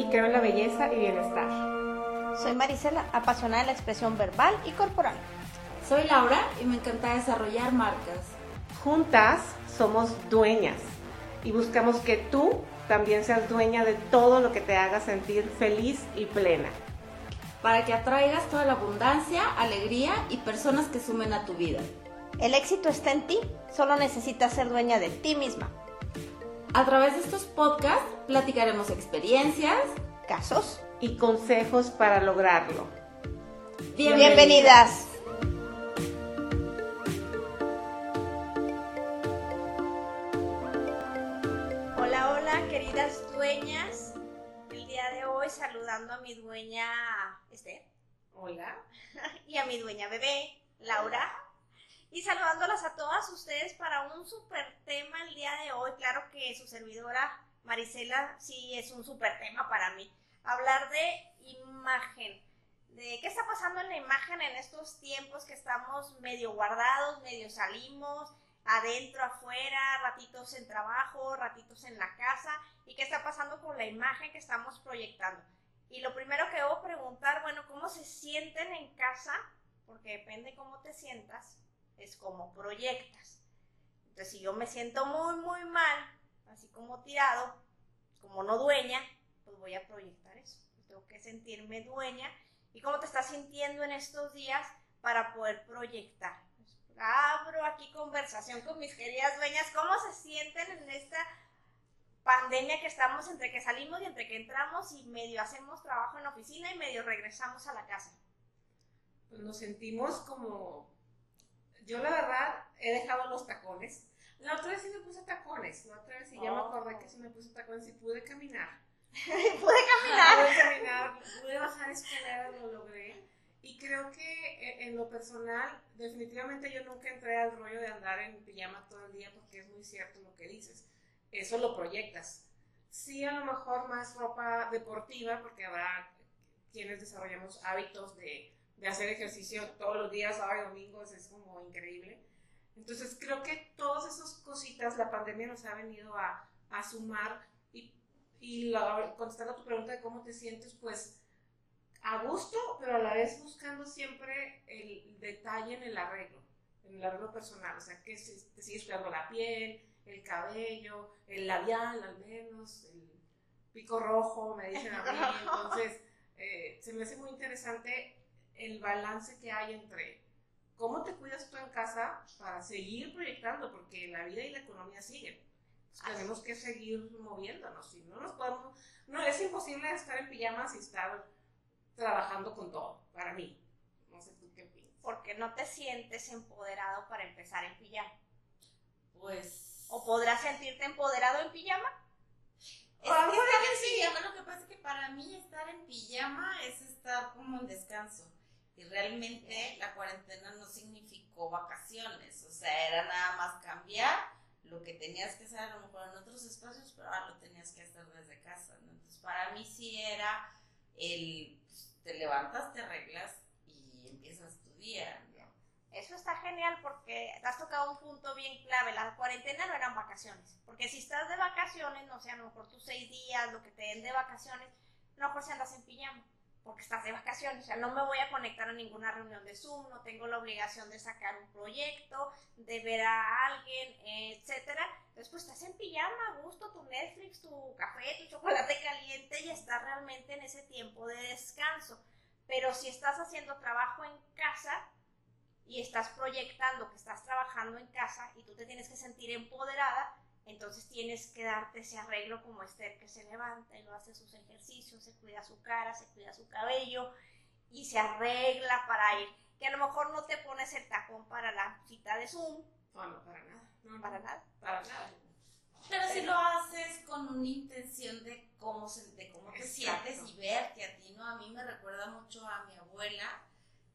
y creo en la belleza y bienestar. Soy Marisela, apasionada de la expresión verbal y corporal. Soy Laura y me encanta desarrollar marcas. Juntas somos dueñas y buscamos que tú también seas dueña de todo lo que te haga sentir feliz y plena. Para que atraigas toda la abundancia, alegría y personas que sumen a tu vida. El éxito está en ti, solo necesitas ser dueña de ti misma. A través de estos podcasts platicaremos experiencias, casos y consejos para lograrlo. Bienvenidas. Bienvenidas. Hola, hola, queridas dueñas. El día de hoy saludando a mi dueña Esther. Hola. Y a mi dueña bebé, Laura y saludándolas a todas ustedes para un super tema el día de hoy. Claro que su servidora Marisela sí es un super tema para mí. Hablar de imagen, de qué está pasando en la imagen en estos tiempos que estamos medio guardados, medio salimos, adentro, afuera, ratitos en trabajo, ratitos en la casa y qué está pasando con la imagen que estamos proyectando. Y lo primero que debo preguntar, bueno, ¿cómo se sienten en casa? Porque depende cómo te sientas, es como proyectas. Entonces, si yo me siento muy, muy mal, así como tirado, como no dueña, pues voy a proyectar eso. Tengo que sentirme dueña. ¿Y cómo te estás sintiendo en estos días para poder proyectar? abro aquí conversación con mis queridas dueñas. ¿Cómo se sienten en esta pandemia que estamos entre que salimos y entre que entramos y medio hacemos trabajo en la oficina y medio regresamos a la casa? Pues nos sentimos como yo la verdad he dejado los tacones. La otra vez sí me puse tacones. La otra vez sí ya me acordé que sí me puse tacones y pude caminar. pude caminar. pude caminar, pude bajar escaleras, lo logré. Y creo que eh, en lo personal, definitivamente yo nunca entré al rollo de andar en pijama todo el día porque es muy cierto lo que dices. Eso lo proyectas. Sí, a lo mejor más ropa deportiva porque habrá quienes desarrollamos hábitos de de hacer ejercicio todos los días, sábado y domingos, es como increíble. Entonces creo que todas esas cositas la pandemia nos ha venido a, a sumar y, y la, contestando a tu pregunta de cómo te sientes, pues a gusto, pero a la vez buscando siempre el detalle en el arreglo, en el arreglo personal, o sea, que te sigues cuidando la piel, el cabello, el labial al menos, el pico rojo, me dicen a mí, entonces eh, se me hace muy interesante el balance que hay entre cómo te cuidas tú en casa para seguir proyectando, porque la vida y la economía siguen. tenemos que seguir moviéndonos. Si no nos podemos, no es imposible estar en pijamas y estar trabajando con todo, para mí. No sé tú qué opinas. Porque no te sientes empoderado para empezar en pijama. Pues. ¿O podrás sentirte empoderado en pijama? Es que estar en pijama, lo que pasa es que para mí estar en pijama es estar como en descanso. Y realmente la cuarentena no significó vacaciones, o sea, era nada más cambiar lo que tenías que hacer a lo mejor en otros espacios, pero ahora lo tenías que hacer desde casa. Entonces, para mí sí era el, pues, te levantas, te arreglas y empiezas tu día. Eso está genial porque has tocado un punto bien clave. La cuarentena no eran vacaciones. Porque si estás de vacaciones, no sé, a lo mejor tus seis días, lo que te den de vacaciones, no mejor si andas en pijama porque estás de vacaciones, o sea, no me voy a conectar a ninguna reunión de Zoom, no tengo la obligación de sacar un proyecto, de ver a alguien, etcétera. Entonces, pues estás en pijama, a gusto, tu Netflix, tu café, tu chocolate caliente y estás realmente en ese tiempo de descanso. Pero si estás haciendo trabajo en casa y estás proyectando que estás trabajando en casa y tú te tienes que sentir empoderada, entonces tienes que darte ese arreglo como Esther que se levanta y lo hace sus ejercicios, se cuida su cara, se cuida su cabello y se arregla para ir. Que a lo mejor no te pones el tacón para la cita de Zoom. No, no, para nada. No, para nada. nada, nada. Pero si lo haces con una intención de cómo, se, de cómo te Exacto. sientes y verte a ti, ¿no? A mí me recuerda mucho a mi abuela.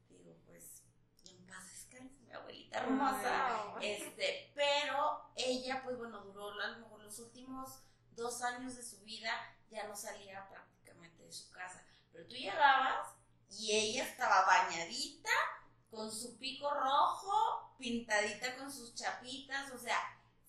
Digo, pues, en paz abuelita hermosa. Este, pero ella, pues bueno, duró a lo mejor los últimos dos años de su vida, ya no salía prácticamente de su casa. Pero tú llegabas y ella estaba bañadita, con su pico rojo, pintadita con sus chapitas, o sea,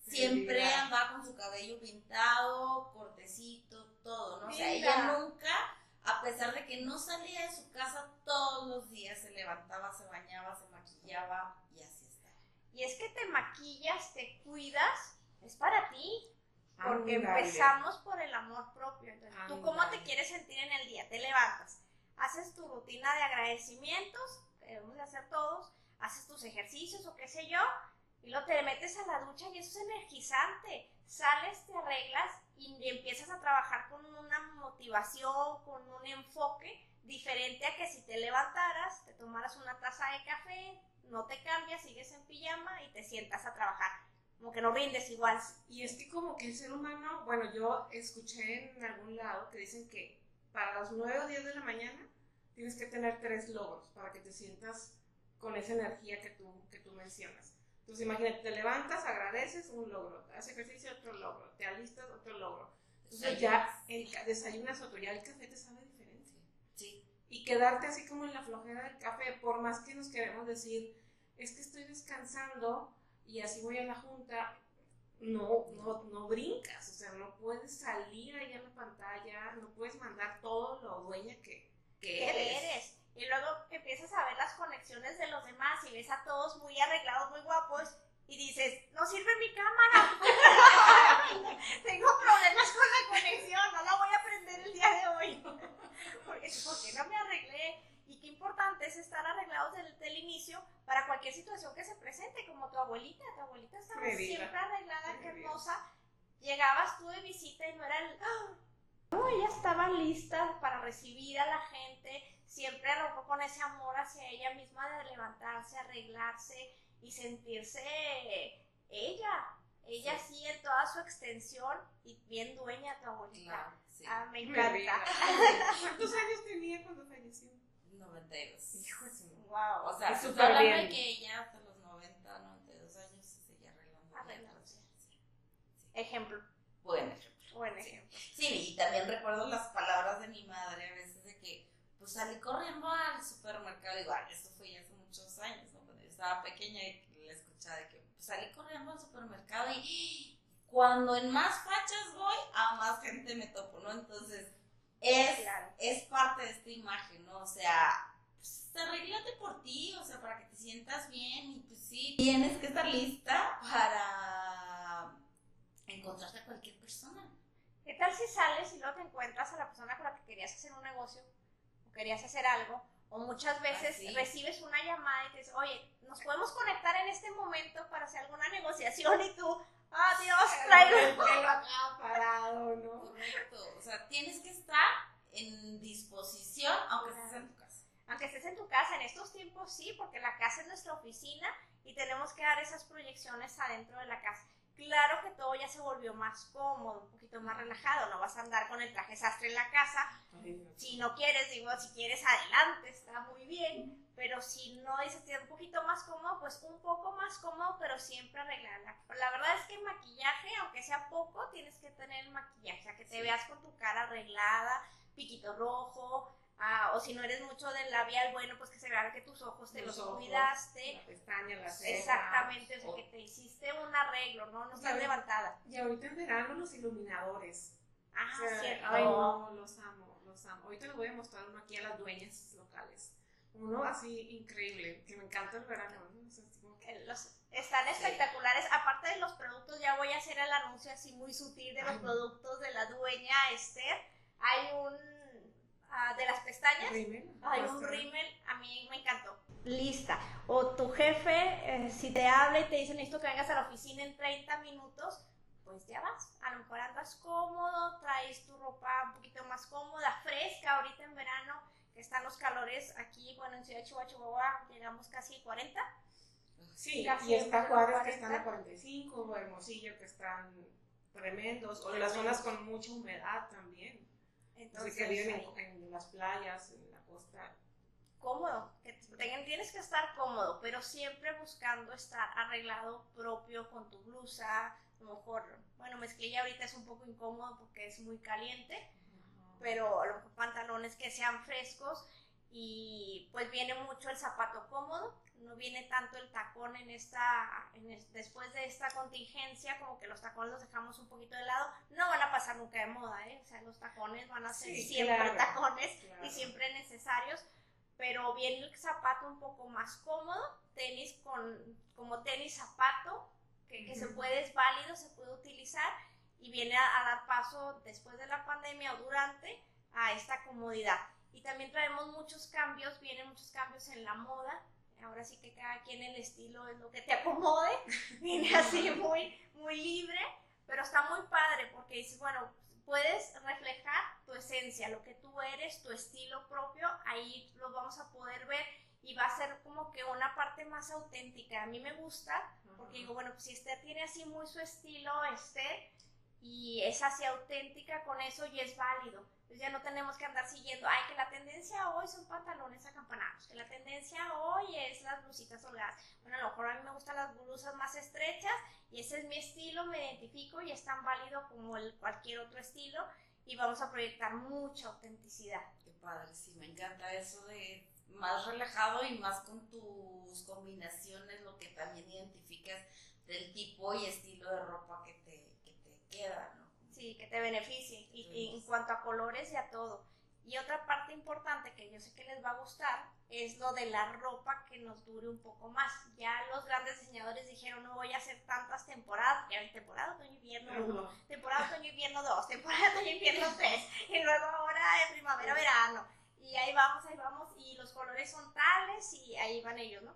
siempre andaba con su cabello pintado, cortecito, todo, ¿no? O sea, ella nunca, a pesar de que no salía de su casa todos los días, se levantaba, se bañaba, se maquillaba y así estaba. Y es que te maquillas, te cuidas, es para ti. Porque empezamos por el amor propio. Entonces, ¿tú cómo te quieres sentir en el día? Te levantas, haces tu rutina de agradecimientos, que debemos de hacer todos, haces tus ejercicios o qué sé yo, y luego te metes a la ducha y eso es energizante. Sales, te arreglas y, empiezas a trabajar con una motivación, con un enfoque diferente a que si te levantaras, te tomaras una taza de café, no te cambias, sigues en pijama y te sientas a trabajar. Como que no rindes igual. Y es que como que el ser humano, bueno, yo escuché en algún lado que dicen que para las 9 o 10 de la mañana tienes que tener tres logros para que te sientas con esa energía que tú, que tú mencionas. Entonces imagínate, te levantas, agradeces un logro, haces ejercicio otro logro, te alistas otro logro. Entonces ya el, desayunas otro, ya el café te sabe diferente. Sí. Y quedarte así como en la flojera del café, por más que nos queremos decir, es que estoy descansando y así voy a la junta, no, no, no brincas, o sea, no puedes salir ahí a la pantalla, no puedes mandar todo lo dueña que, que ¿Qué eres. eres? Y luego empiezas a ver las conexiones de los demás y ves a todos muy arreglados, muy guapos y dices, no sirve mi cámara. Tengo problemas con la conexión, no la voy a prender el día de hoy. Porque, ¿por qué no me arreglé? Y qué importante es estar arreglados desde el inicio para cualquier situación que se presente, como tu abuelita. Tu abuelita estaba siempre arreglada, Qué hermosa. Llegabas tú de visita y no era el... ¡Ah! No, ella estaba lista para recibir a la gente, siempre arrojó con ese amor hacia ella misma de levantarse, arreglarse y sentirse ella, ella sí, en toda su extensión y bien dueña de tu abuelita. Claro, sí. Ah, me encanta. ¿Cuántos años tenía cuando falleció? 92. Hijo de su- Wow. O sea, súper hablando que ella hasta los 90, 92 años se seguía arreglando. Arreglándose. Sí. Sí. Ejemplo, Buen ejemplo. buen Sí. ejemplo. Sí, y también recuerdo las palabras de mi madre a veces pues salí corriendo al supermercado, igual, esto fue ya hace muchos años, ¿no? Cuando yo estaba pequeña y la escuchaba de que pues, salí corriendo al supermercado y cuando en más fachas voy, a más gente me topo, ¿no? Entonces, es, Claro. es parte de esta imagen, ¿no? O sea, pues arréglate por ti, o sea, para que te sientas bien y pues sí, tienes que estar lista para encontrarte a cualquier persona. ¿Qué tal si sales y luego te encuentras a la persona con la que querías hacer un negocio querías hacer algo? O muchas veces recibes una llamada y te dices, oye, nos podemos conectar en este momento para hacer alguna negociación y tú, ah, Dios, El traigo. pelo acá parado, ¿no? Correcto. O sea, tienes que estar en disposición, aunque estés en tu casa. Aunque estés en tu casa, en estos tiempos sí, porque la casa es nuestra oficina y tenemos que dar esas proyecciones adentro de la casa. Claro que todo ya se volvió más cómodo, un poquito más relajado, no vas a andar con el traje sastre en la casa, si no quieres, digo, si quieres adelante, está muy bien, pero si no dices que es un poquito más cómodo, pues un poco más cómodo, pero siempre arreglada. La verdad es que maquillaje, aunque sea poco, tienes que tener maquillaje, o sea, que te Sí. veas con tu cara arreglada, piquito rojo, ah, o si no eres mucho del labial, bueno, pues que se vea que tus ojos te Los los, ojos, cuidaste. La pestaña, la ceja. Exactamente, o sea, que te hiciste un arreglo, ¿no? No estás levantada. Y ahorita en verano los iluminadores. Ah, O sea, cierto. Ay, no, los amo, los amo. Ahorita les voy a mostrar uno aquí a las dueñas locales. Uno así increíble, que me encanta el verano. ¿no? O sea, así como que- Los, están espectaculares. Aparte de los productos, ya voy a hacer el anuncio así muy sutil de los Ay. productos de la dueña Esther. Hay un ah, de las pestañas. Hay un rímel, a mí me encantó. Lista. O tu jefe, eh, si te habla y te dice necesito que vengas a la oficina en 30 minutos, pues ya vas. A lo mejor andas cómodo, traes tu ropa un poquito más cómoda, fresca ahorita en verano, que están los calores aquí, bueno, en Ciudad de Chihuahua, Chihuahua llegamos casi a 40. Sí, y está Juárez que 40. están a 45, o Hermosillo que están tremendos, o las zonas con mucha humedad también. Entonces, que viven ahí. en, en las playas, en la costa. cómodo, que tienes que estar cómodo, pero siempre buscando estar arreglado propio con tu blusa, a lo mejor, bueno, mezclilla ahorita es un poco incómodo porque es muy caliente, pero a lo mejor pantalones que sean frescos y pues viene mucho el zapato cómodo, no viene tanto el tacón en esta, en es- después de esta contingencia, como que los tacones los dejamos un poquito de lado, no van nunca de moda, ¿eh? o sea, los tacones van a ser Sí, siempre claro, tacones claro. y siempre necesarios, pero viene el zapato un poco más cómodo, tenis con, como tenis zapato, que, que se Ujú. puede, es válido, se puede utilizar y viene a, a dar paso después de la pandemia o durante a esta comodidad. Y también traemos muchos cambios, vienen muchos cambios en la moda. Ahora sí que cada quien el estilo es lo que te acomode. Viene así muy, muy libre, pero está muy padre porque dices, bueno, puedes reflejar tu esencia, lo que tú eres, tu estilo propio, ahí lo vamos a poder ver y va a ser como que una parte más auténtica. A mí me gusta porque digo, bueno, pues si Esther tiene así muy su estilo, Esther, y es así auténtica con eso y es válido. Entonces ya no tenemos que andar siguiendo, ay, que la tendencia hoy son pantalones acampanados, que la tendencia hoy es las blusitas holgadas. Bueno, a lo mejor a mí me gustan las blusas más estrechas y ese es mi estilo, me identifico y es tan válido como el, cualquier otro estilo y vamos a proyectar mucha autenticidad. Qué padre, sí, me encanta eso de más relajado y más con tus combinaciones, lo que también identificas del tipo y estilo de ropa que te, que te queda, ¿no? Sí, que te beneficie y, y en cuanto a colores y a todo. Y otra parte importante que yo sé que les va a gustar es lo de la ropa que nos dure un poco más. Ya los grandes diseñadores dijeron no voy a hacer tantas temporadas, ya temporada otoño invierno 1, temporada otoño invierno 2, temporada otoño invierno 3 y luego ahora en primavera verano. Y ahí vamos, ahí vamos y los colores son tales y ahí van ellos, ¿no?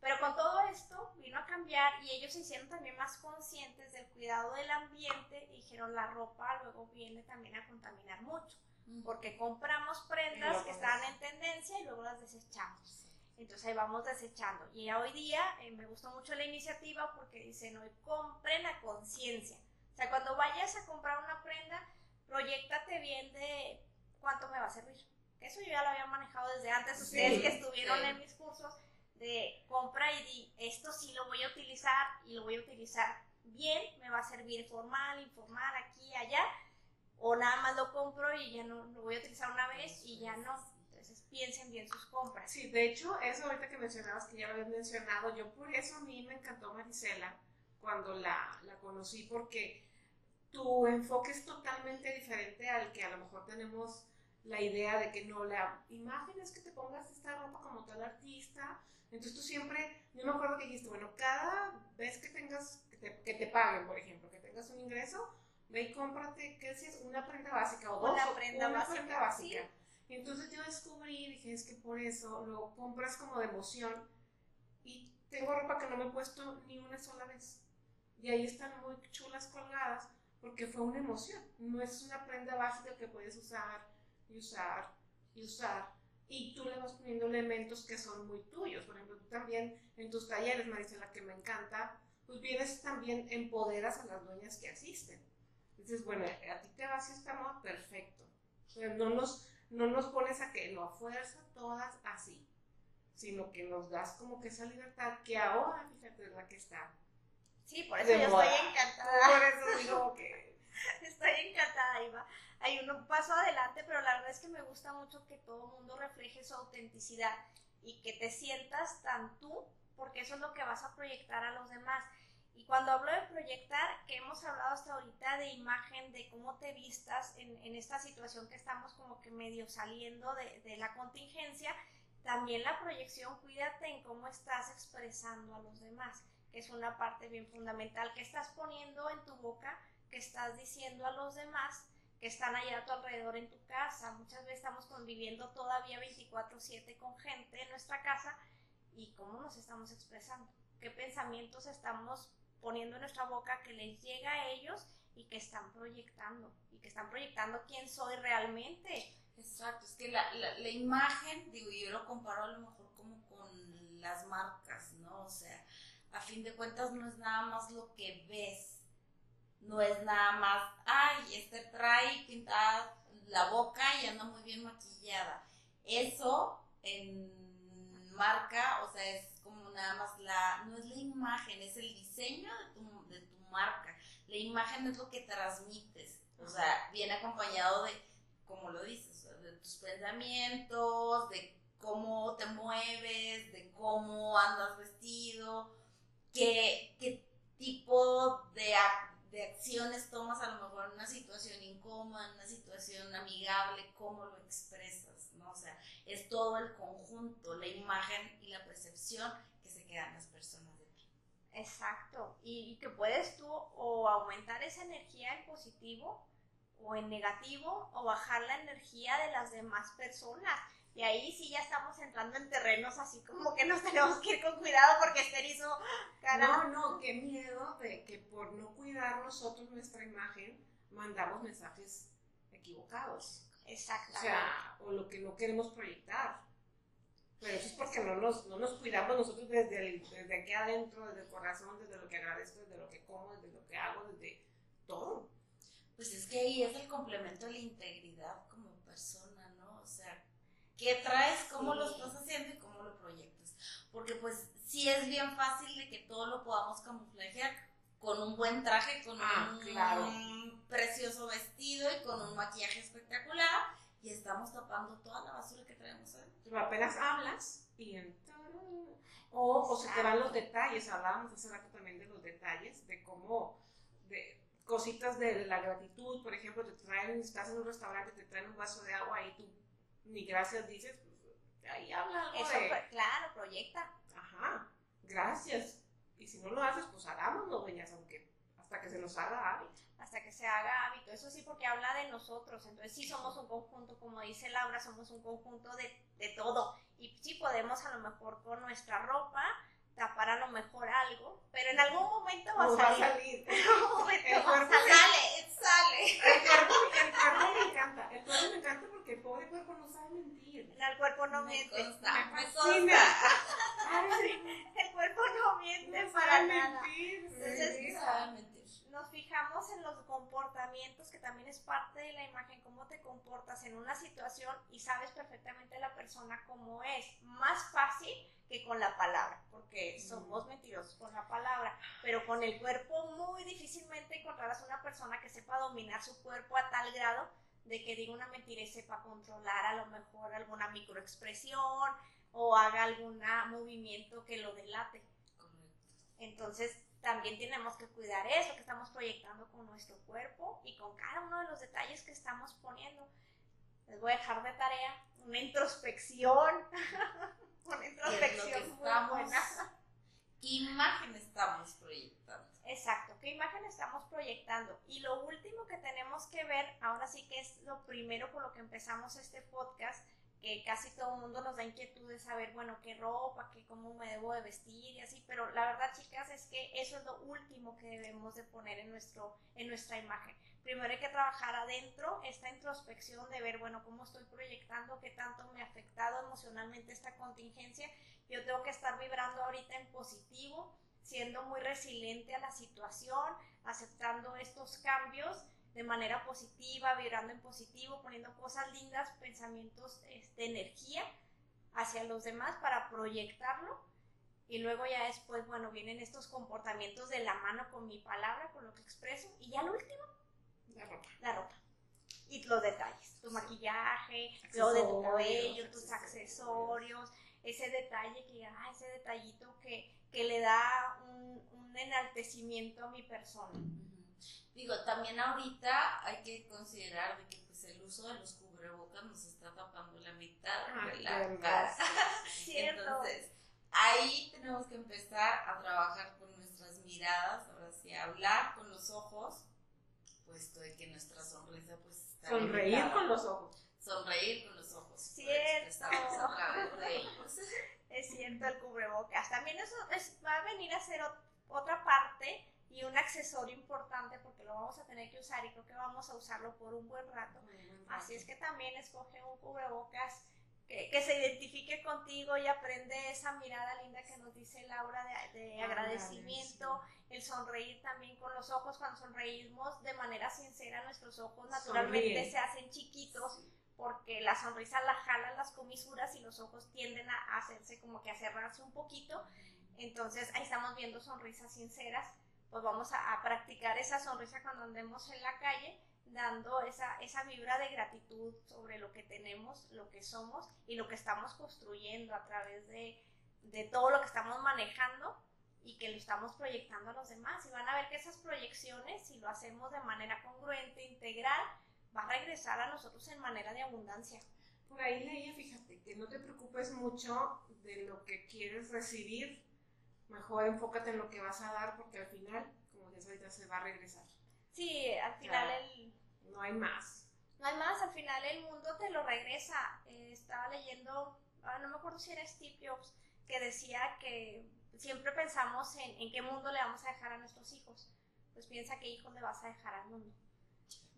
Pero con todo esto vino a cambiar y ellos se hicieron también más conscientes del cuidado del ambiente y dijeron la ropa luego viene también a contaminar mucho porque compramos prendas que están en tendencia y luego las desechamos. Entonces ahí vamos desechando. Y hoy día eh, me gustó mucho la iniciativa porque dicen hoy compren a conciencia. O sea, cuando vayas a comprar una prenda, proyectate bien de cuánto me va a servir. Eso yo ya lo había manejado desde antes. Sí, Ustedes que estuvieron sí. en mis cursos de compra y di, esto sí lo voy a utilizar y lo voy a utilizar bien, me va a servir formal, informal, aquí, allá, o nada más lo compro y ya no lo voy a utilizar una vez y ya no. Entonces piensen bien sus compras. Sí, de hecho, eso ahorita que mencionabas, que ya lo habías mencionado, yo por eso a mí me encantó Marisela cuando la, la conocí, porque tu enfoque es totalmente diferente al que a lo mejor tenemos la idea de que no, la imagen es que te pongas esta ropa como tal artista. Entonces tú siempre, yo me acuerdo que dijiste, bueno, cada vez que tengas, que te, que te paguen, por ejemplo, que tengas un ingreso, ve y cómprate, ¿qué decías? Una prenda básica o dos, Una prenda una básica, prenda básica. sí. Entonces yo descubrí, dije, es que por eso lo compras como de emoción y tengo ropa que no me he puesto ni una sola vez. Y ahí están muy chulas colgadas porque fue una emoción. No es una prenda básica que puedes usar y usar y usar. Y tú le vas poniendo elementos que son muy tuyos. Por ejemplo, tú también en tus talleres, Marisela, que me encanta, pues vienes también, empoderas a las dueñas que asisten. Dices, bueno, a ti te va así esta moda, perfecto. No nos, no nos pones a que no a fuerza todas así, sino que nos das como que esa libertad que ahora, fíjate, es la que está. Sí, por eso yo moda. estoy encantada. Por eso digo que Estoy encantada, Iva. Hay un paso adelante, pero la verdad es que me gusta mucho que todo el mundo refleje su autenticidad y que te sientas tan tú, porque eso es lo que vas a proyectar a los demás. Y cuando hablo de proyectar, que hemos hablado hasta ahorita de imagen, de cómo te vistas en, en esta situación que estamos como que medio saliendo de, de la contingencia, también la proyección, cuídate en cómo estás expresando a los demás, que es una parte bien fundamental, que estás poniendo en tu boca, que estás diciendo a los demás que están allá a tu alrededor en tu casa. Muchas veces estamos conviviendo todavía 24/7 con gente en nuestra casa y cómo nos estamos expresando, qué pensamientos estamos poniendo en nuestra boca que les llega a ellos y que están proyectando y que están proyectando quién soy realmente. Exacto, es que la, la, la imagen, digo, yo lo comparo a lo mejor como con las marcas, ¿no? O sea, a fin de cuentas no es nada más lo que ves, no es nada más, ay, este trae pintada la boca y anda muy bien maquillada. Eso en marca, o sea, es como nada más la, no es la imagen, es el diseño de tu, de tu marca. La imagen es lo que transmites, o sea, viene acompañado de, como lo dices, de tus pensamientos, de cómo te mueves, de cómo andas vestido, qué, qué tipo de, de acciones tomas a lo mejor en una situación incómoda, en una situación amigable, cómo lo expresas, es todo el conjunto, la imagen y la percepción que se quedan las personas de ti. Exacto, y, y que puedes tú o aumentar esa energía en positivo o en negativo o bajar la energía de las demás personas. Y ahí sí ya estamos entrando en terrenos así como que nos tenemos que ir con cuidado porque Esther hizo cara. No, no, qué miedo de que por no cuidar nosotros nuestra imagen, mandamos mensajes equivocados. Exacto. O sea, o lo que no queremos proyectar. Pero eso es porque no nos, no nos cuidamos nosotros desde, el, desde aquí adentro, desde el corazón, desde lo que agradezco, desde lo que como, desde lo que hago, desde todo. Pues es que ahí es el complemento de la integridad como persona, ¿no? O sea, qué traes, cómo Sí. lo estás haciendo y cómo lo proyectas. Porque pues sí es bien fácil de que todo lo podamos camuflajear con un buen traje, con Ah, un claro. precioso vestido y con un maquillaje espectacular y estamos tapando toda la basura que traemos adentro. Pero apenas hablas y. O, o se te van los detalles, hablábamos hace rato también de los detalles, de cómo, de cositas de la gratitud, por ejemplo, te traen, estás en un restaurante, te traen un vaso de agua y tú ni gracias dices, pues ahí habla algo Eso, de, claro, proyecta. ajá, gracias. Y si no lo haces, pues hagámoslo, dueñas, aunque hasta que se nos haga hábito. hasta que se haga hábito. Eso sí, porque habla de nosotros. Entonces, sí somos un conjunto, como dice Laura, somos un conjunto de, de todo. Y sí podemos a lo mejor con nuestra ropa tapar a lo mejor algo, pero en algún momento va Nos a va a salir. salir. En algún momento El va a salir. Sale, sale. El cuerpo, el cuerpo me encanta, el cuerpo me encanta porque el pobre cuerpo no sabe mentir. El cuerpo no me miente. consta, Me me fascina. consta. Ay, El cuerpo no miente no para nada. mentir. Entonces, mentir. nos fijamos en los comportamientos, que también es parte de la imagen, cómo te comportas en una situación y sabes perfectamente la persona cómo es. Más fácil que con la palabra, porque somos mentirosos con la palabra, pero con el cuerpo muy difícilmente encontrarás una persona que sepa dominar su cuerpo a tal grado de que diga una mentira y sepa controlar a lo mejor alguna microexpresión o haga algún movimiento que lo delate. Entonces, también tenemos que cuidar eso que estamos proyectando con nuestro cuerpo y con cada uno de los detalles que estamos poniendo. Les voy a dejar de tarea una introspección, una ¿Qué es lo que introspección muy estamos? buena. ¿Qué imagen estamos proyectando? Exacto, ¿qué imagen estamos proyectando? Y lo último que tenemos que ver, ahora sí que es lo primero con lo que empezamos este podcast, que casi todo el mundo nos da inquietud de saber, bueno, qué ropa, qué cómo me debo de vestir y así, pero la verdad, chicas, es que eso es lo último que debemos de poner en, nuestro, en nuestra imagen. Primero hay que trabajar adentro esta introspección de ver, bueno, cómo estoy proyectando, qué tanto me ha afectado emocionalmente esta contingencia. Yo tengo que estar vibrando ahorita en positivo, siendo muy resiliente a la situación, aceptando estos cambios de manera positiva, vibrando en positivo, poniendo cosas lindas, pensamientos de energía hacia los demás para proyectarlo. Y luego ya después, bueno, vienen estos comportamientos de la mano con mi palabra, con lo que expreso. Y ya lo último, La ropa. la ropa. Y los detalles, tu maquillaje, lo de tu cabello, tus accesorios, ese detalle que, ah, ese detallito que, que le da un, un enaltecimiento a mi persona. Digo, también ahorita hay que considerar de que pues el uso de los cubrebocas nos está tapando la mitad Ah, de la. Cierto. Entonces, ahí tenemos que empezar a trabajar con nuestras miradas, ahora sí, a hablar con los ojos, puesto de que nuestra sonrisa pues está Sonreír limitada. con los ojos. Sonreír con los ojos. para Cierto. Es cierto, el cubrebocas. También eso es- va a venir a ser ot- otra parte y un accesorio importante porque lo vamos a tener que usar y creo que vamos a usarlo por un buen rato. Así es que también escoge un cubrebocas que, se identifique contigo y aprende esa mirada linda que nos dice Laura de, agradecimiento, el sonreír también con los ojos, cuando sonreímos de manera sincera, nuestros ojos naturalmente se hacen chiquitos porque la sonrisa la jalan las comisuras y los ojos tienden a hacerse como que a cerrarse un poquito. Entonces ahí estamos viendo sonrisas sinceras, pues vamos a, practicar esa sonrisa cuando andemos en la calle dando esa, esa vibra de gratitud sobre lo que tenemos, lo que somos y lo que estamos construyendo a través de, de todo lo que estamos manejando y que lo estamos proyectando a los demás. Y van a ver que esas proyecciones, si lo hacemos de manera congruente, integral, va a regresar a nosotros en manera de abundancia. Por ahí leía, fíjate, que no te preocupes mucho de lo que quieres recibir, mejor enfócate en lo que vas a dar porque al final, como dices ahorita, se va a regresar. Sí, al final el no hay más. No hay más, al final el mundo te lo regresa. Eh, estaba leyendo, ah, no me acuerdo si era Steve Jobs, que decía que siempre pensamos en, en qué mundo le vamos a dejar a nuestros hijos. Pues piensa qué hijos le vas a dejar al mundo.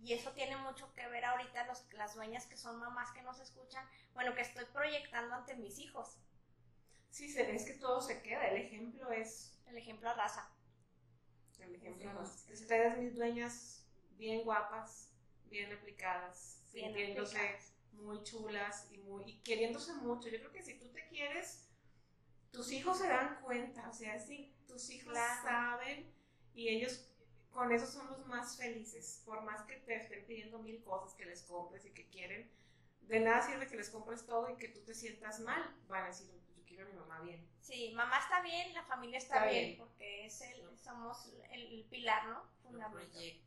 Y eso tiene mucho que ver ahorita los, las dueñas que son mamás que nos escuchan, bueno, que estoy proyectando ante mis hijos. Sí, es que todo se queda, el ejemplo es... El ejemplo raza. El ejemplo raza. Ustedes, mis dueñas, bien guapas, bien aplicadas, sintiéndose muy chulas y, muy, y queriéndose mucho. Yo creo que si tú te quieres, tus hijos se dan cuenta, o sea, si tus hijos saben y ellos con eso son los más felices, por más que te estén pidiendo mil cosas que les compres y que quieren, de nada sirve que les compres todo y que tú te sientas mal, van a decir, quiero a mi mamá bien. Sí, mamá está bien, la familia está, bien, porque es el, somos el, pilar, ¿no? Fundamental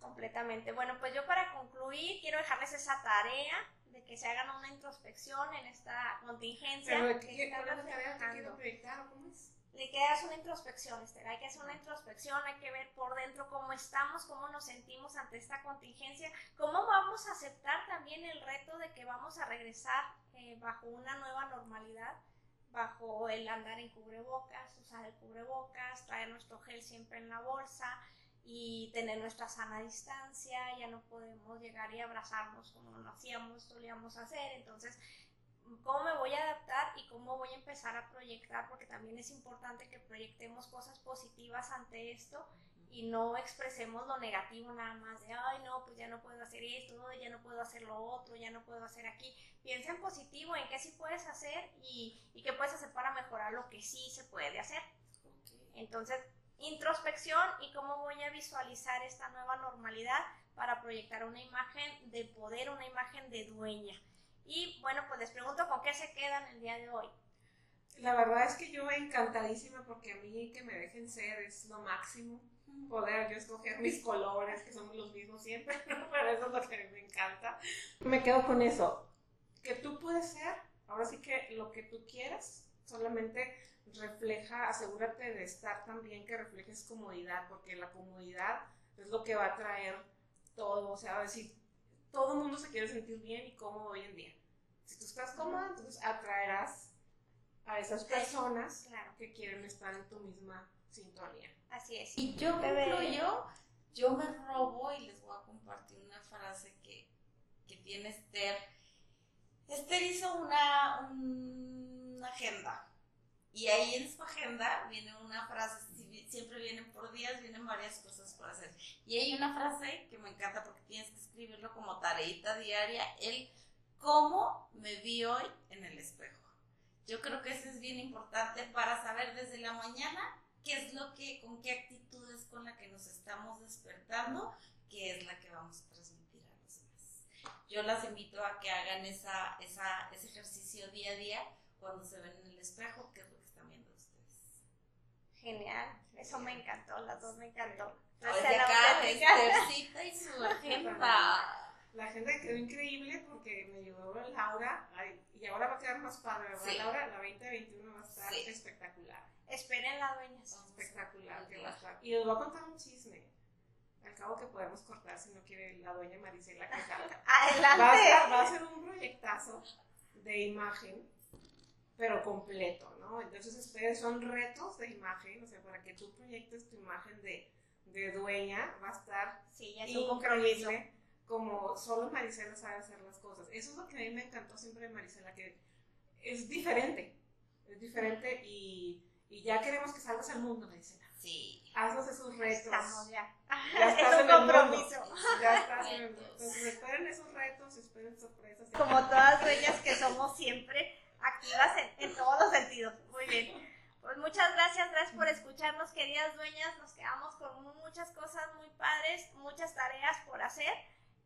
completamente. Bueno, pues yo para concluir quiero dejarles esa tarea de que se hagan una introspección en esta contingencia. Pero, ¿qué, ¿qué, quiero proyectar cómo es? Le quedas una introspección, Esther. Hay que hacer una introspección, hay que ver por dentro cómo estamos, cómo nos sentimos ante esta contingencia, cómo vamos a aceptar también el reto de que vamos a regresar eh, bajo una nueva normalidad, bajo el andar en cubrebocas, usar el cubrebocas, traer nuestro gel siempre en la bolsa, y tener nuestra sana distancia, ya no podemos llegar y abrazarnos como lo hacíamos, solíamos hacer, entonces, ¿cómo me voy a adaptar y cómo voy a empezar a proyectar? Porque también es importante que proyectemos cosas positivas ante esto y no expresemos lo negativo nada más de, ay, no, pues ya no puedo hacer esto, ya no puedo hacer lo otro, ya no puedo hacer aquí. Piensa en positivo, en qué sí puedes hacer y, y qué puedes hacer para mejorar lo que sí se puede hacer. Entonces, introspección y cómo voy a visualizar esta nueva normalidad para proyectar una imagen de poder, una imagen de dueña. Y bueno, pues les pregunto con qué se quedan el día de hoy. La verdad es que yo encantadísima porque a mí que me dejen ser es lo máximo. Poder yo escoger mis colores, que son los mismos siempre, pero eso es lo que me encanta. Me quedo con eso. Que tú puedes ser, ahora sí que lo que tú quieras, solamente refleja, asegúrate de estar también que reflejes comodidad, porque la comodidad es lo que va a traer todo, o sea, decir, todo el mundo se quiere sentir bien y cómodo hoy en día. Si tú estás cómoda, entonces atraerás a esas personas que quieren estar en tu misma sintonía. Así es. Y yo yo, yo me robo y les voy a compartir una frase que, que tiene Esther. Esther hizo una, una agenda y ahí en su agenda viene una frase, siempre vienen por días, vienen varias cosas por hacer. Y hay una frase que me encanta porque tienes que escribirlo como tareita diaria, el cómo me vi hoy en el espejo. Yo creo que eso es bien importante para saber desde la mañana qué es lo que, con qué actitud es con la que nos estamos despertando, qué es la que vamos a transmitir a los demás. Yo las invito a que hagan esa, esa, ese ejercicio día a día cuando se ven en el espejo, que Genial, eso me encantó, las dos me encantó. Desde acá, Esthercita y su agenda. La agenda quedó increíble porque me ayudó Laura y ahora va a quedar más padre, ¿verdad, Laura? La 2021 va a estar espectacular. Esperen la dueña. Espectacular que va a estar. Y les voy a contar un chisme. Al cabo que podemos cortar si no quiere la dueña Marisela que salga. Adelante. Va a, ser, va a ser un proyectazo de imagen pero completo, ¿no? Entonces ustedes son retos de imagen, o sea, para que tú proyectes tu imagen de, de dueña, va a estar sí, ya increíble como solo Marisela sabe hacer las cosas. Eso es lo que a mí me encantó siempre de Marisela, que es diferente, es diferente y, y ya queremos que salgas al mundo, Marisela. Sí. Haznos esos retos. Estamos ya. Ya estás es en un el compromiso. mundo. Ya estás en el mundo. Entonces, esperen esos retos, esperen sorpresas. Como todas dueñas que somos siempre activas en, en todos los sentidos. Muy bien. Pues muchas gracias, gracias por escucharnos, queridas dueñas. Nos quedamos con muchas cosas muy padres, muchas tareas por hacer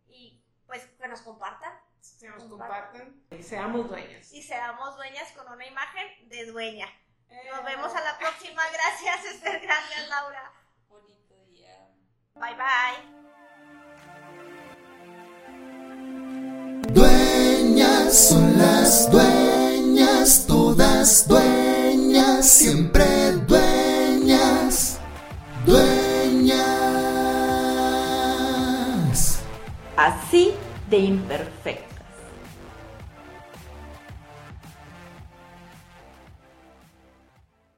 y pues que nos compartan Se nos compartan y seamos dueñas. y seamos dueñas con una imagen de dueña. Eh, Nos vemos a la próxima. Gracias, Esther. Gracias, Laura. Bonito día. Bye bye. Dueñas son las dueñas, dueñas, siempre dueñas, dueñas. Así de imperfecto.